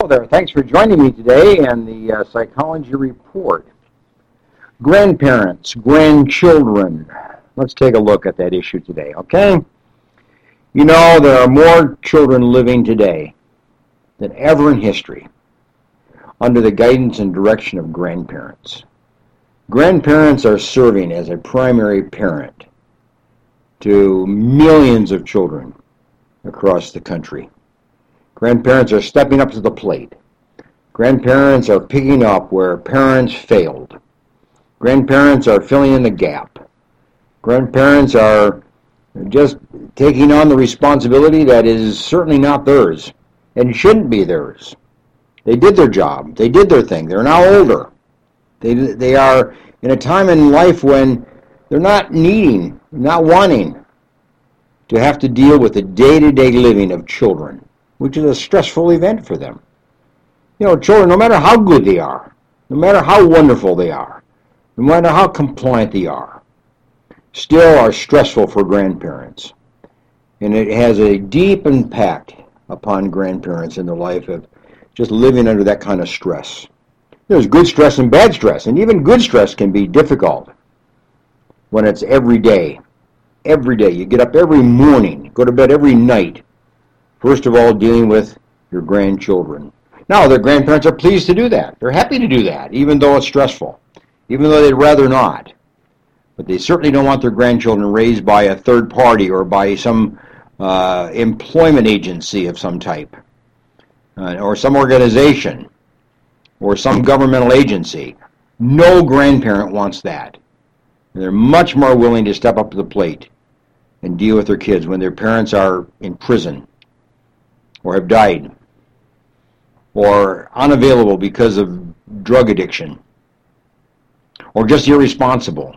Hello there. Thanks for joining me today and the uh, Psychology Report. Grandparents, grandchildren. Let's take a look at that issue today, okay? You know, there are more children living today than ever in history under the guidance and direction of grandparents. Grandparents are serving as a primary parent to millions of children across the country. Grandparents are stepping up to the plate. Grandparents are picking up where parents failed. Grandparents are filling in the gap. Grandparents are just taking on the responsibility that is certainly not theirs and shouldn't be theirs. They did their job. They did their thing. They're now older. They, they are in a time in life when they're not needing, not wanting to have to deal with the day-to-day living of children which is a stressful event for them. You know, children, no matter how good they are, no matter how wonderful they are, no matter how compliant they are, still are stressful for grandparents. And it has a deep impact upon grandparents in the life of just living under that kind of stress. There's good stress and bad stress, and even good stress can be difficult when it's every day. Every day. You get up every morning, go to bed every night, First of all, dealing with your grandchildren. Now, their grandparents are pleased to do that. They're happy to do that, even though it's stressful, even though they'd rather not. But they certainly don't want their grandchildren raised by a third party or by some uh, employment agency of some type, uh, or some organization, or some governmental agency. No grandparent wants that. And they're much more willing to step up to the plate and deal with their kids when their parents are in prison or have died or unavailable because of drug addiction or just irresponsible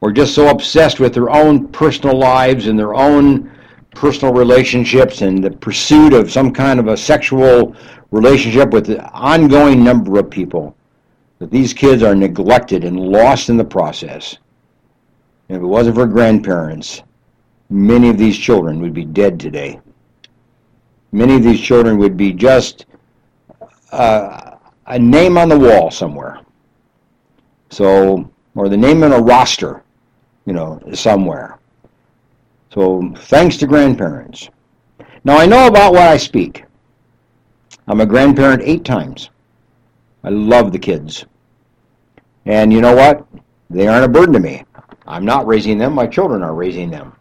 or just so obsessed with their own personal lives and their own personal relationships and the pursuit of some kind of a sexual relationship with an ongoing number of people that these kids are neglected and lost in the process. And if it wasn't for grandparents, many of these children would be dead today many of these children would be just uh, a name on the wall somewhere. So, or the name on a roster, you know, somewhere. So, thanks to grandparents. Now, I know about what I speak. I'm a grandparent eight times. I love the kids. And you know what? They aren't a burden to me. I'm not raising them, my children are raising them.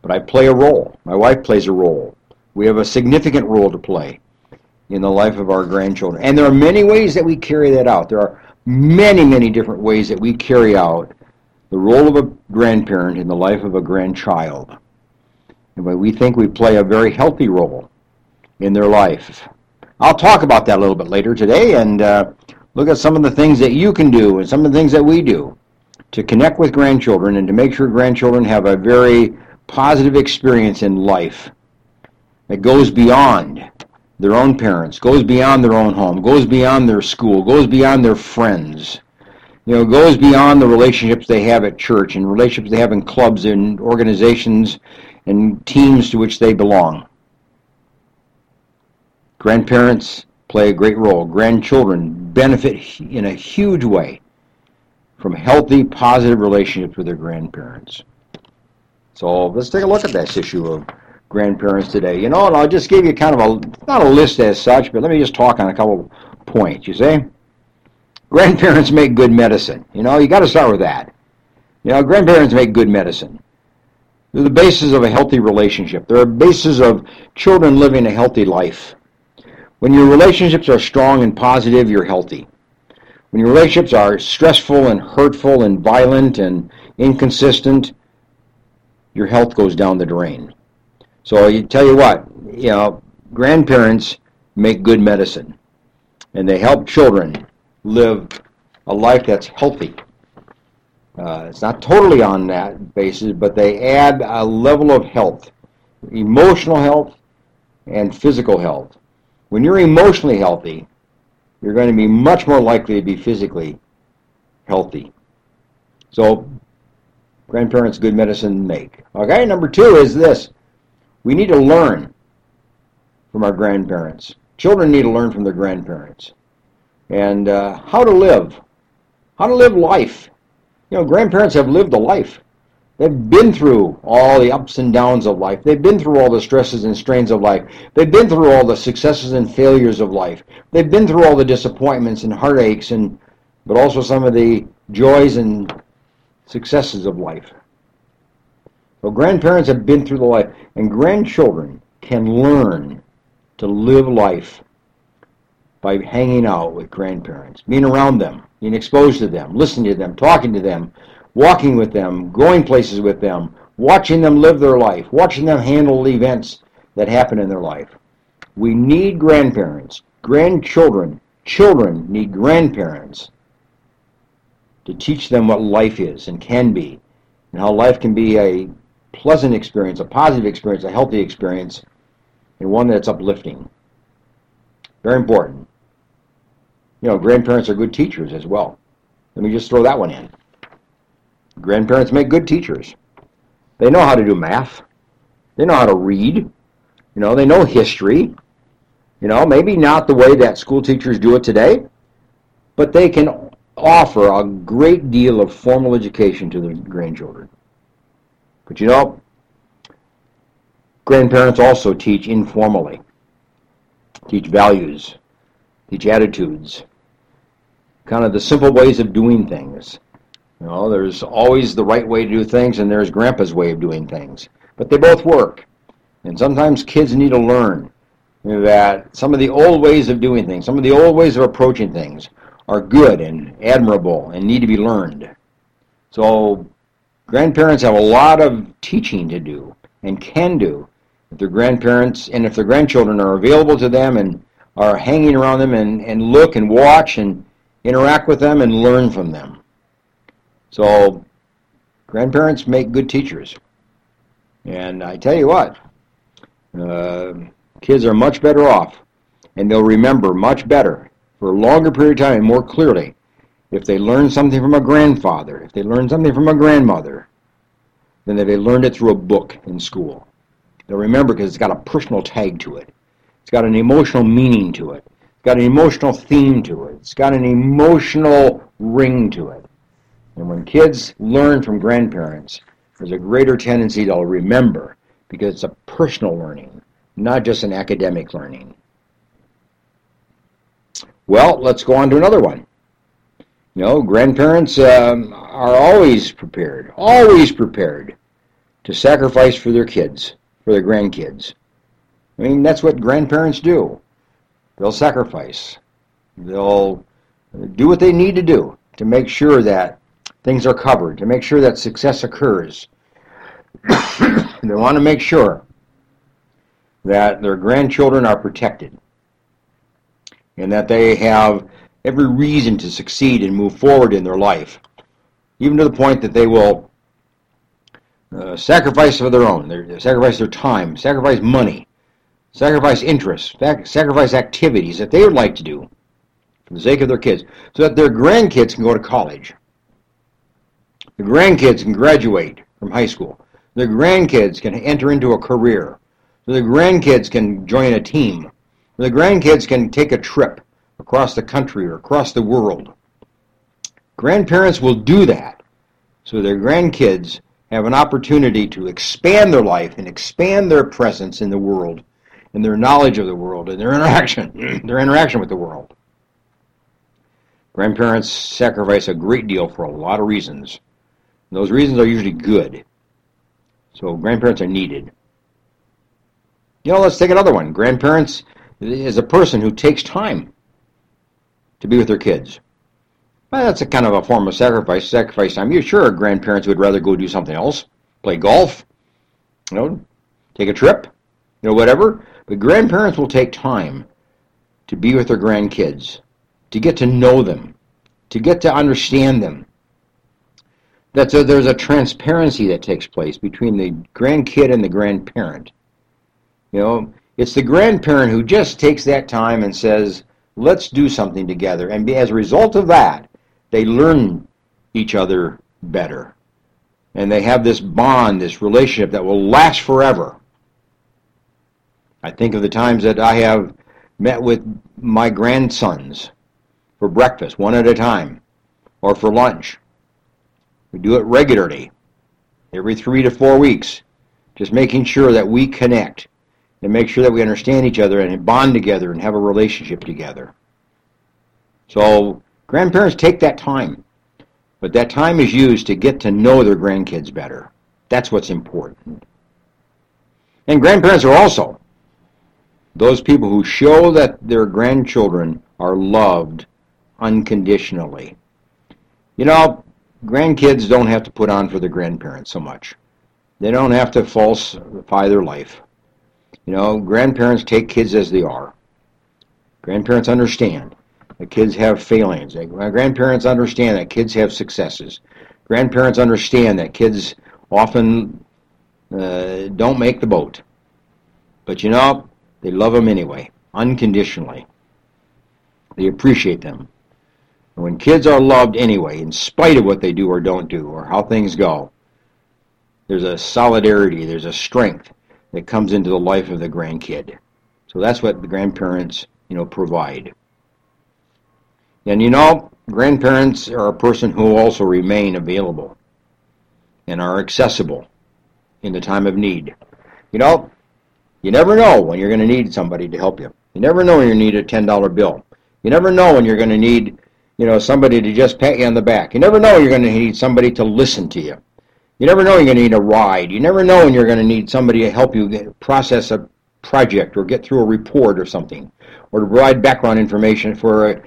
But I play a role. My wife plays a role. We have a significant role to play in the life of our grandchildren. And there are many ways that we carry that out. There are many, many different ways that we carry out the role of a grandparent in the life of a grandchild. And we think we play a very healthy role in their life. I'll talk about that a little bit later today and uh, look at some of the things that you can do and some of the things that we do to connect with grandchildren and to make sure grandchildren have a very positive experience in life that goes beyond their own parents, goes beyond their own home, goes beyond their school, goes beyond their friends. You know, goes beyond the relationships they have at church and relationships they have in clubs and organizations and teams to which they belong. Grandparents play a great role. Grandchildren benefit in a huge way from healthy, positive relationships with their grandparents. So let's take a look at this issue of grandparents today. You know, and I'll just give you kind of a, not a list as such, but let me just talk on a couple points, you see? Grandparents make good medicine. You know, you got to start with that. You know, grandparents make good medicine. They're the basis of a healthy relationship. They're a basis of children living a healthy life. When your relationships are strong and positive, you're healthy. When your relationships are stressful and hurtful and violent and inconsistent, your health goes down the drain. So you tell you what, you know, grandparents make good medicine, and they help children live a life that's healthy. Uh, it's not totally on that basis, but they add a level of health, emotional health and physical health. When you're emotionally healthy, you're going to be much more likely to be physically healthy. So, grandparents, good medicine make. Okay, number two is this we need to learn from our grandparents. children need to learn from their grandparents and uh, how to live, how to live life. You know, grandparents have lived a life. They've been through all the ups and downs of life. They've been through all the stresses and strains of life. They've been through all the successes and failures of life. They've been through all the disappointments and heartaches and but also some of the joys and successes of life. So grandparents have been through the life and grandchildren can learn to live life by hanging out with grandparents, being around them, being exposed to them, listening to them, talking to them, walking with them, going places with them, watching them live their life, watching them handle the events that happen in their life. We need grandparents, grandchildren, children need grandparents to teach them what life is and can be, and how life can be a pleasant experience, a positive experience, a healthy experience, and one that's uplifting. Very important. You know, grandparents are good teachers as well. Let me just throw that one in. Grandparents make good teachers. They know how to do math. They know how to read. You know, they know history. You know, maybe not the way that school teachers do it today, but they can offer a great deal of formal education to their grandchildren. But you know, grandparents also teach informally, teach values, teach attitudes, kind of the simple ways of doing things. You know, there's always the right way to do things, and there's Grandpa's way of doing things. But they both work. And sometimes kids need to learn that some of the old ways of doing things, some of the old ways of approaching things, are good and admirable and need to be learned. So grandparents have a lot of teaching to do and can do if their grandparents and if their grandchildren are available to them and are hanging around them and, and look and watch and interact with them and learn from them. So grandparents make good teachers. And I tell you what, uh, kids are much better off and they'll remember much better for a longer period of time and more clearly if they learn something from a grandfather, if they learn something from a grandmother, then they learned it through a book in school. They'll remember because it's got a personal tag to it. It's got an emotional meaning to it. It's got an emotional theme to it. It's got an emotional ring to it. And when kids learn from grandparents, there's a greater tendency they'll remember because it's a personal learning, not just an academic learning. Well, let's go on to another one. You know, grandparents um, are always prepared, always prepared to sacrifice for their kids, for their grandkids. I mean, that's what grandparents do. They'll sacrifice. They'll do what they need to do to make sure that things are covered, to make sure that success occurs. they want to make sure that their grandchildren are protected and that they have every reason to succeed and move forward in their life, even to the point that they will uh, sacrifice for their own, they sacrifice their time, sacrifice money, sacrifice interests, sacrifice activities that they would like to do for the sake of their kids, so that their grandkids can go to college. The grandkids can graduate from high school. The grandkids can enter into a career. The grandkids can join a team. The grandkids can take a trip across the country or across the world. Grandparents will do that so their grandkids have an opportunity to expand their life and expand their presence in the world and their knowledge of the world and their interaction their interaction with the world. Grandparents sacrifice a great deal for a lot of reasons. And those reasons are usually good. So grandparents are needed. You know, let's take another one. Grandparents is a person who takes time to be with their kids. Well, that's a kind of a form of sacrifice. Sacrifice time. You're sure grandparents would rather go do something else, play golf, you know, take a trip, you know, whatever. But grandparents will take time to be with their grandkids, to get to know them, to get to understand them. That's a, there's a transparency that takes place between the grandkid and the grandparent. You know, it's the grandparent who just takes that time and says, let's do something together. And as a result of that, they learn each other better. And they have this bond, this relationship that will last forever. I think of the times that I have met with my grandsons for breakfast, one at a time, or for lunch. We do it regularly, every three to four weeks, just making sure that we connect and make sure that we understand each other and bond together and have a relationship together. So grandparents take that time, but that time is used to get to know their grandkids better. That's what's important. And grandparents are also those people who show that their grandchildren are loved unconditionally. You know, grandkids don't have to put on for their grandparents so much. They don't have to falsify their life. You know, grandparents take kids as they are. Grandparents understand that kids have failings. Grandparents understand that kids have successes. Grandparents understand that kids often uh, don't make the boat. But you know, they love them anyway, unconditionally. They appreciate them. And when kids are loved anyway, in spite of what they do or don't do, or how things go, there's a solidarity, there's a strength that comes into the life of the grandkid. So that's what the grandparents, you know, provide. And you know, grandparents are a person who also remain available and are accessible in the time of need. You know, you never know when you're going to need somebody to help you. You never know when you need a $10 bill. You never know when you're going to need, you know, somebody to just pat you on the back. You never know you're going to need somebody to listen to you. You never know you're going to need a ride. You never know when you're going to need somebody to help you get, process a project or get through a report or something, or to provide background information for a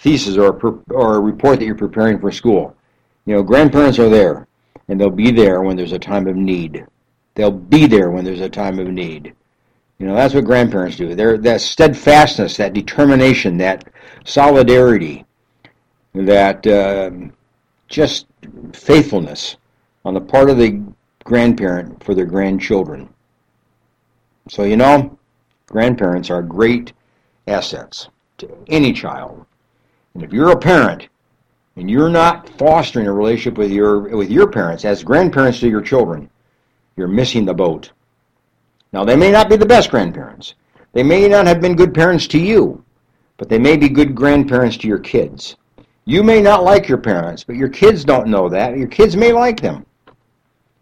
thesis or a, or a report that you're preparing for school. You know, grandparents are there, and they'll be there when there's a time of need. They'll be there when there's a time of need. You know, that's what grandparents do. They're that steadfastness, that determination, that solidarity, that uh, just faithfulness on the part of the grandparent for their grandchildren. So, you know, grandparents are great assets to any child. And if you're a parent and you're not fostering a relationship with your with your parents as grandparents to your children, you're missing the boat. Now, they may not be the best grandparents. They may not have been good parents to you, but they may be good grandparents to your kids. You may not like your parents, but your kids don't know that. Your kids may like them.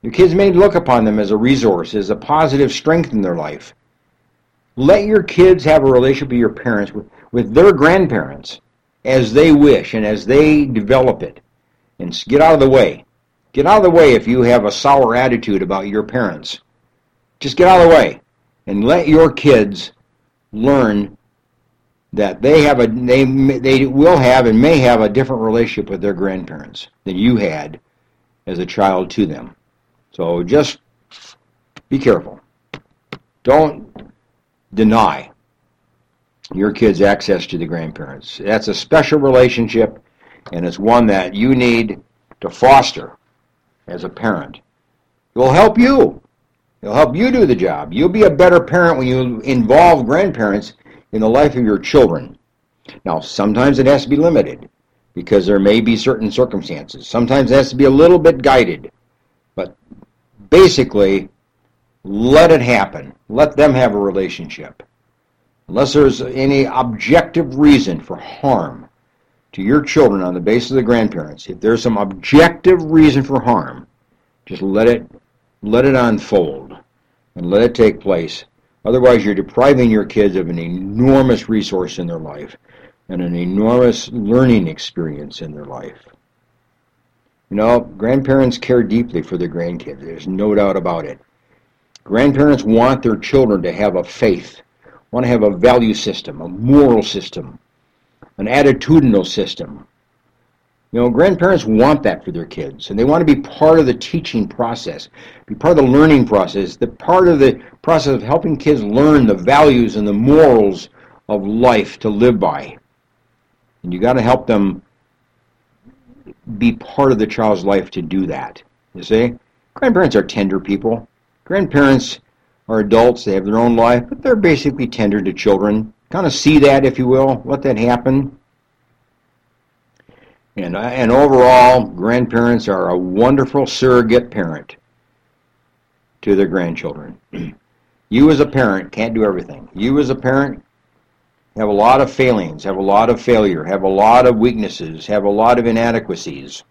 Your kids may look upon them as a resource, as a positive strength in their life. Let your kids have a relationship with your parents, with, with their grandparents, as they wish and as they develop it. And get out of the way. Get out of the way if you have a sour attitude about your parents. Just get out of the way and let your kids learn that they have a they they will have and may have a different relationship with their grandparents than you had as a child to them. So just be careful. Don't deny your kids access to the grandparents. That's a special relationship and it's one that you need to foster as a parent. It will help you It'll help you do the job. You'll be a better parent when you involve grandparents in the life of your children. Now, sometimes it has to be limited because there may be certain circumstances. Sometimes it has to be a little bit guided. But basically, let it happen. Let them have a relationship. Unless there's any objective reason for harm to your children on the basis of the grandparents, if there's some objective reason for harm, just let it let it unfold and let it take place. Otherwise, you're depriving your kids of an enormous resource in their life and an enormous learning experience in their life. You know, grandparents care deeply for their grandkids. There's no doubt about it. Grandparents want their children to have a faith, want to have a value system, a moral system, an attitudinal system, you know, grandparents want that for their kids, and they want to be part of the teaching process, be part of the learning process, the part of the process of helping kids learn the values and the morals of life to live by. And you got to help them be part of the child's life to do that. You see, grandparents are tender people. Grandparents are adults; they have their own life, but they're basically tender to children. Kind of see that, if you will, let that happen. And, uh, and overall, grandparents are a wonderful surrogate parent to their grandchildren. you as a parent can't do everything. You as a parent have a lot of failings, have a lot of failure, have a lot of weaknesses, have a lot of inadequacies.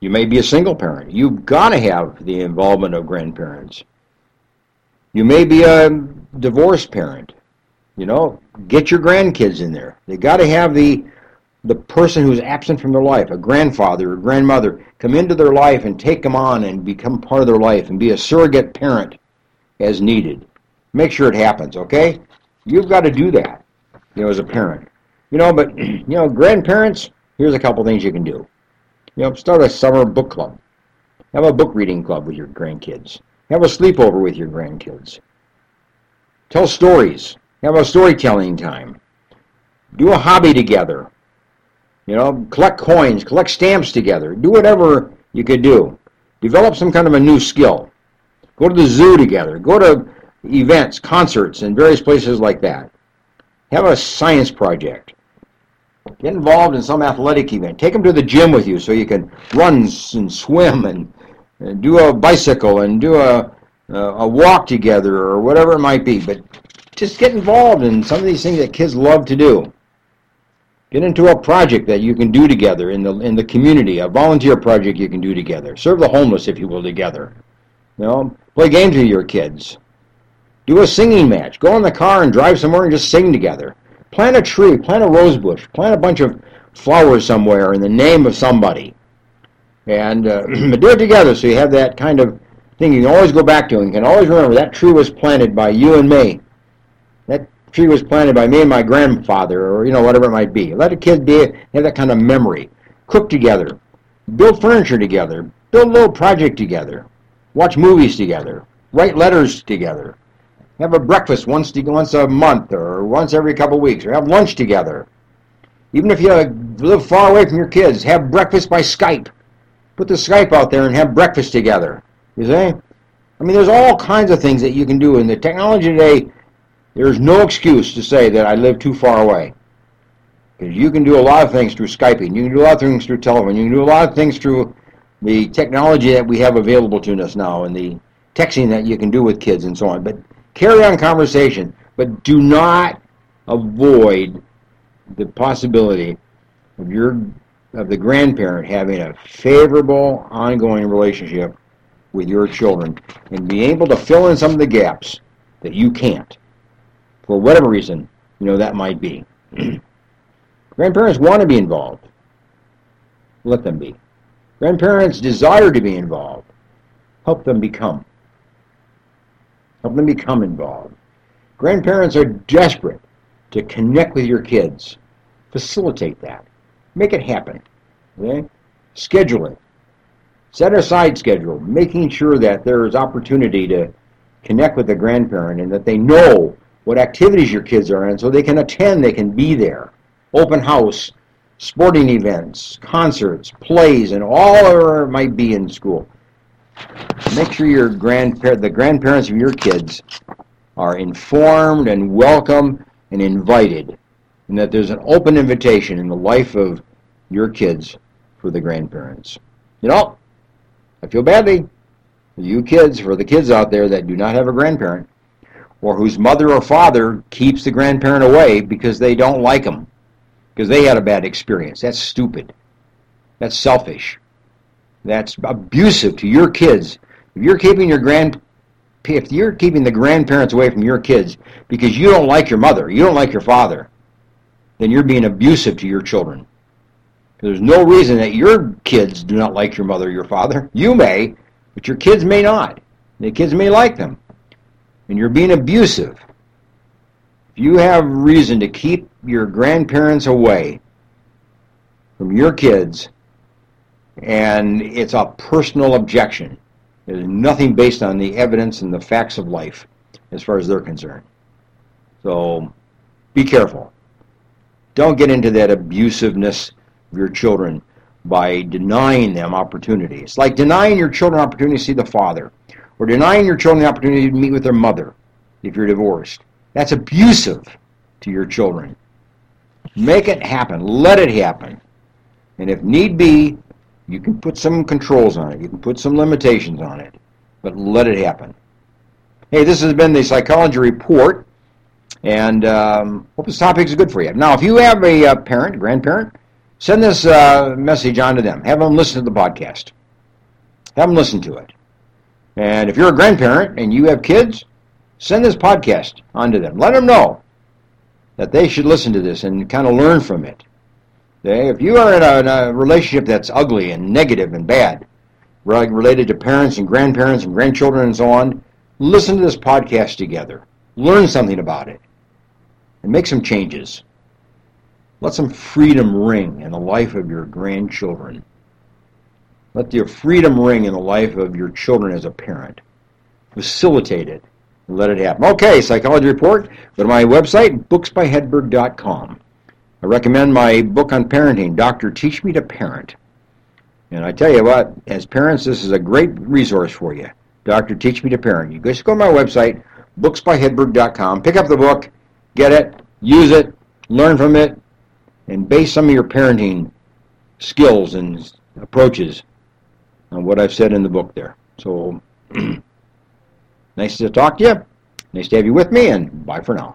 You may be a single parent. You've got to have the involvement of grandparents. You may be a divorced parent. You know, get your grandkids in there. They got to have the the person who's absent from their life, a grandfather or grandmother, come into their life and take them on and become part of their life and be a surrogate parent as needed. Make sure it happens, okay? You've got to do that, you know, as a parent. You know, but you know, grandparents, here's a couple things you can do. You know, start a summer book club. Have a book reading club with your grandkids. Have a sleepover with your grandkids. Tell stories. Have a storytelling time. Do a hobby together. You know, collect coins, collect stamps together. Do whatever you could do. Develop some kind of a new skill. Go to the zoo together. Go to events, concerts, and various places like that. Have a science project. Get involved in some athletic event. Take them to the gym with you so you can run and swim and, and do a bicycle and do a, a walk together or whatever it might be. But just get involved in some of these things that kids love to do. Get into a project that you can do together in the in the community, a volunteer project you can do together. Serve the homeless, if you will, together. You know, play games with your kids. Do a singing match. Go in the car and drive somewhere and just sing together. Plant a tree, plant a rose bush, plant a bunch of flowers somewhere in the name of somebody. And uh, do it together so you have that kind of thing you can always go back to and can always remember that tree was planted by you and me. That tree was planted by me and my grandfather, or you know whatever it might be. Let a kid be have that kind of memory. Cook together, build furniture together, build a little project together, watch movies together, write letters together, have a breakfast once once a month or once every couple of weeks, or have lunch together. Even if you live far away from your kids, have breakfast by Skype. Put the Skype out there and have breakfast together. You see? I mean, there's all kinds of things that you can do, in the technology today there's no excuse to say that I live too far away. Because you can do a lot of things through Skyping. You can do a lot of things through telephone. You can do a lot of things through the technology that we have available to us now and the texting that you can do with kids and so on. But carry on conversation. But do not avoid the possibility of your of the grandparent having a favorable ongoing relationship with your children and being able to fill in some of the gaps that you can't for whatever reason, you know, that might be. Grandparents want to be involved. Let them be. Grandparents desire to be involved. Help them become. Help them become involved. Grandparents are desperate to connect with your kids. Facilitate that. Make it happen. Okay? Schedule it. Set aside schedule, making sure that there is opportunity to connect with the grandparent and that they know what activities your kids are in so they can attend, they can be there. Open house, sporting events, concerts, plays, and all it might be in school. Make sure your grandparent, the grandparents of your kids are informed and welcome and invited, and that there's an open invitation in the life of your kids for the grandparents. You know, I feel badly for you kids, for the kids out there that do not have a grandparent or whose mother or father keeps the grandparent away because they don't like them, because they had a bad experience. That's stupid. That's selfish. That's abusive to your kids. If you're keeping your grand if you're keeping the grandparents away from your kids because you don't like your mother, you don't like your father, then you're being abusive to your children. There's no reason that your kids do not like your mother or your father. You may, but your kids may not. The kids may like them and you're being abusive, if you have reason to keep your grandparents away from your kids, and it's a personal objection, there's nothing based on the evidence and the facts of life as far as they're concerned. So be careful. Don't get into that abusiveness of your children by denying them opportunities. Like denying your children opportunity to see the father or denying your children the opportunity to meet with their mother if you're divorced. That's abusive to your children. Make it happen. Let it happen. And if need be, you can put some controls on it. You can put some limitations on it. But let it happen. Hey, this has been the Psychology Report. And um, hope this topic is good for you. Now, if you have a uh, parent, grandparent, send this uh, message on to them. Have them listen to the podcast. Have them listen to it. And if you're a grandparent and you have kids, send this podcast on to them. Let them know that they should listen to this and kind of learn from it. Okay? If you are in a, in a relationship that's ugly and negative and bad, related to parents and grandparents and grandchildren and so on, listen to this podcast together. Learn something about it and make some changes. Let some freedom ring in the life of your grandchildren. Let your freedom ring in the life of your children as a parent. Facilitate it and let it happen. Okay, Psychology Report. Go to my website, booksbyhedberg.com. I recommend my book on parenting, Doctor Teach Me to Parent. And I tell you what, as parents, this is a great resource for you. Doctor Teach Me to Parent. You just go to my website, booksbyhedberg.com, pick up the book, get it, use it, learn from it, and base some of your parenting skills and approaches on what I've said in the book there. So, nice to talk to you. Nice to have you with me, and bye for now.